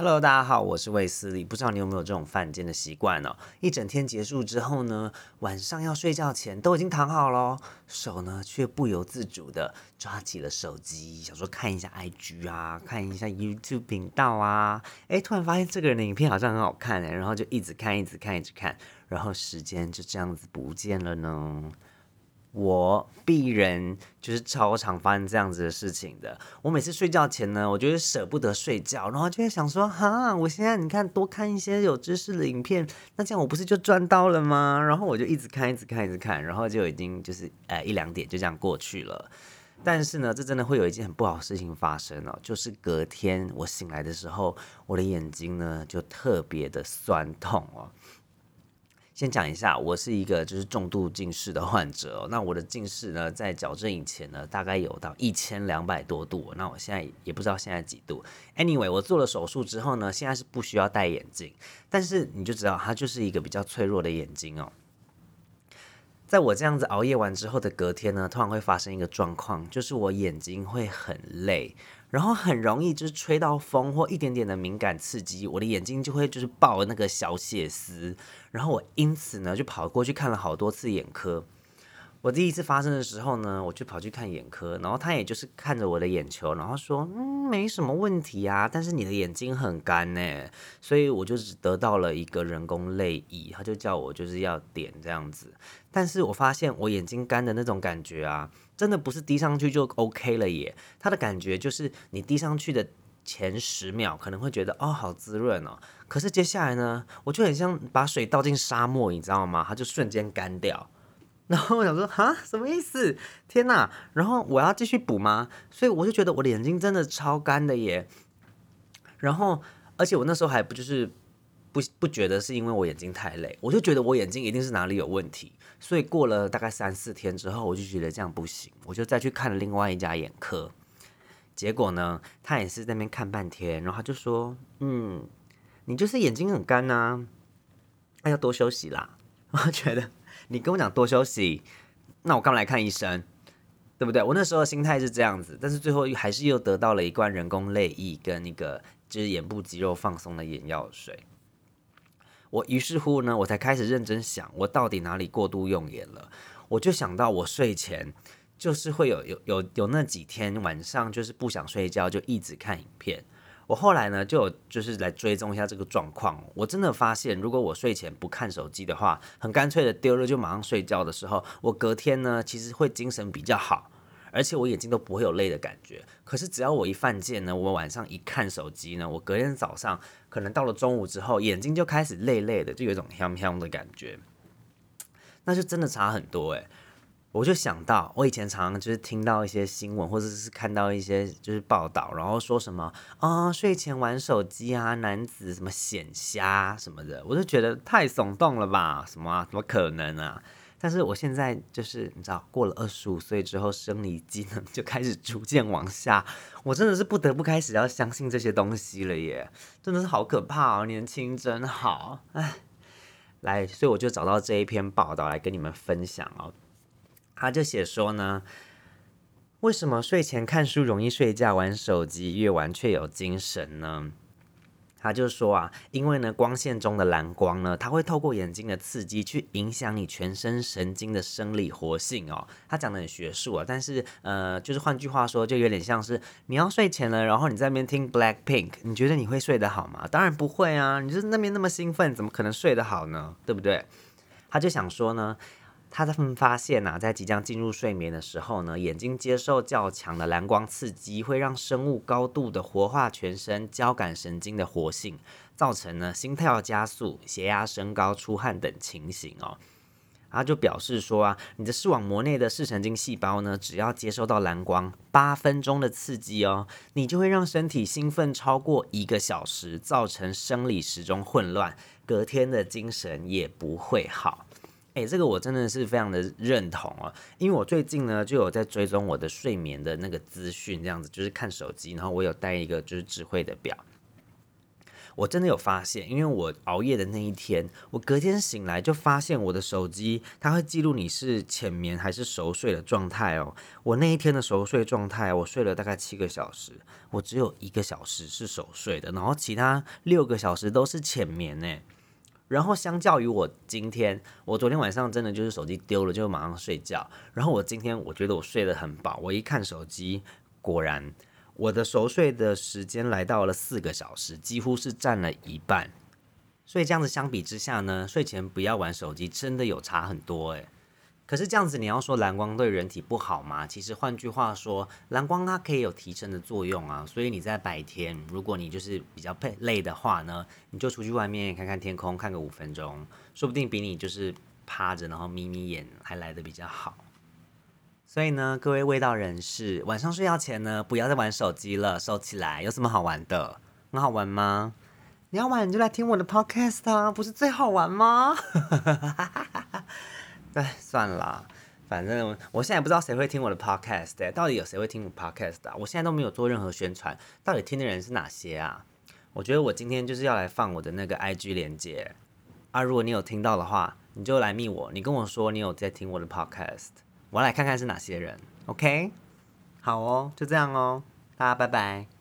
Hello，大家好，我是魏斯利。不知道你有没有这种犯贱的习惯呢？一整天结束之后呢，晚上要睡觉前都已经躺好了，手呢却不由自主的抓起了手机，想说看一下 IG 啊，看一下 YouTube 频道啊。哎，突然发现这个人的影片好像很好看哎，然后就一直看，一直看，一直看，然后时间就这样子不见了呢。我必人就是超常发生这样子的事情的。我每次睡觉前呢，我就会舍不得睡觉，然后就会想说，哈，我现在你看多看一些有知识的影片，那这样我不是就赚到了吗？然后我就一直看，一直看，一直看，然后就已经就是呃一两点就这样过去了。但是呢，这真的会有一件很不好的事情发生哦，就是隔天我醒来的时候，我的眼睛呢就特别的酸痛哦。先讲一下，我是一个就是重度近视的患者哦。那我的近视呢，在矫正以前呢，大概有到一千两百多度。那我现在也不知道现在几度。Anyway，我做了手术之后呢，现在是不需要戴眼镜，但是你就知道它就是一个比较脆弱的眼睛哦。在我这样子熬夜完之后的隔天呢，突然会发生一个状况，就是我眼睛会很累，然后很容易就是吹到风或一点点的敏感刺激，我的眼睛就会就是爆那个小血丝，然后我因此呢就跑过去看了好多次眼科。我第一次发生的时候呢，我就跑去看眼科，然后他也就是看着我的眼球，然后说，嗯，没什么问题啊，但是你的眼睛很干呢，所以我就只得到了一个人工泪液，他就叫我就是要点这样子，但是我发现我眼睛干的那种感觉啊，真的不是滴上去就 OK 了耶，它的感觉就是你滴上去的前十秒可能会觉得哦好滋润哦，可是接下来呢，我就很像把水倒进沙漠，你知道吗？它就瞬间干掉。然后我想说，哈，什么意思？天哪！然后我要继续补吗？所以我就觉得我的眼睛真的超干的耶。然后，而且我那时候还不就是不不觉得是因为我眼睛太累，我就觉得我眼睛一定是哪里有问题。所以过了大概三四天之后，我就觉得这样不行，我就再去看了另外一家眼科。结果呢，他也是那边看半天，然后他就说，嗯，你就是眼睛很干呐，那要多休息啦。我觉得。你跟我讲多休息，那我干嘛来看医生？对不对？我那时候的心态是这样子，但是最后还是又得到了一罐人工泪液跟那个就是眼部肌肉放松的眼药水。我于是乎呢，我才开始认真想，我到底哪里过度用眼了？我就想到我睡前就是会有有有有那几天晚上就是不想睡觉，就一直看影片。我后来呢，就就是来追踪一下这个状况。我真的发现，如果我睡前不看手机的话，很干脆的丢了就马上睡觉的时候，我隔天呢其实会精神比较好，而且我眼睛都不会有累的感觉。可是只要我一犯贱呢，我晚上一看手机呢，我隔天早上可能到了中午之后，眼睛就开始累累的，就有一种香香的感觉，那就真的差很多诶。我就想到，我以前常常就是听到一些新闻，或者是看到一些就是报道，然后说什么啊，睡前玩手机啊，男子什么显瞎什么的，我就觉得太耸动了吧？什么？怎么可能啊？但是我现在就是你知道，过了二十五岁之后，生理机能就开始逐渐往下，我真的是不得不开始要相信这些东西了耶！真的是好可怕哦，年轻真好，哎，来，所以我就找到这一篇报道来跟你们分享哦。他就写说呢，为什么睡前看书容易睡觉，玩手机越玩却有精神呢？他就说啊，因为呢，光线中的蓝光呢，它会透过眼睛的刺激去影响你全身神经的生理活性哦。他讲的很学术啊，但是呃，就是换句话说，就有点像是你要睡前了，然后你在那边听 Black Pink，你觉得你会睡得好吗？当然不会啊，你就是那边那么兴奋，怎么可能睡得好呢？对不对？他就想说呢。他们发现呐，在即将进入睡眠的时候呢，眼睛接受较强的蓝光刺激，会让生物高度的活化全身交感神经的活性，造成呢心跳加速、血压升高、出汗等情形哦。他就表示说啊，你的视网膜内的视神经细胞呢，只要接收到蓝光八分钟的刺激哦，你就会让身体兴奋超过一个小时，造成生理时钟混乱，隔天的精神也不会好。哎，这个我真的是非常的认同啊，因为我最近呢就有在追踪我的睡眠的那个资讯，这样子就是看手机，然后我有带一个就是智慧的表。我真的有发现，因为我熬夜的那一天，我隔天醒来就发现我的手机它会记录你是浅眠还是熟睡的状态哦。我那一天的熟睡状态，我睡了大概七个小时，我只有一个小时是熟睡的，然后其他六个小时都是浅眠呢。然后相较于我今天，我昨天晚上真的就是手机丢了就马上睡觉，然后我今天我觉得我睡得很饱，我一看手机，果然我的熟睡的时间来到了四个小时，几乎是占了一半。所以这样子相比之下呢，睡前不要玩手机真的有差很多诶。可是这样子，你要说蓝光对人体不好吗？其实换句话说，蓝光它可以有提神的作用啊。所以你在白天，如果你就是比较累累的话呢，你就出去外面看看天空，看个五分钟，说不定比你就是趴着然后眯眯眼还来的比较好。所以呢，各位味道人士，晚上睡觉前呢，不要再玩手机了，收起来。有什么好玩的？很好玩吗？你要玩你就来听我的 podcast 啊，不是最好玩吗？哎，算了，反正我现在不知道谁会听我的 podcast，到底有谁会听我 podcast 啊？我现在都没有做任何宣传，到底听的人是哪些啊？我觉得我今天就是要来放我的那个 IG 连接啊，如果你有听到的话，你就来密我，你跟我说你有在听我的 podcast，我来看看是哪些人，OK？好哦，就这样哦，大家拜拜。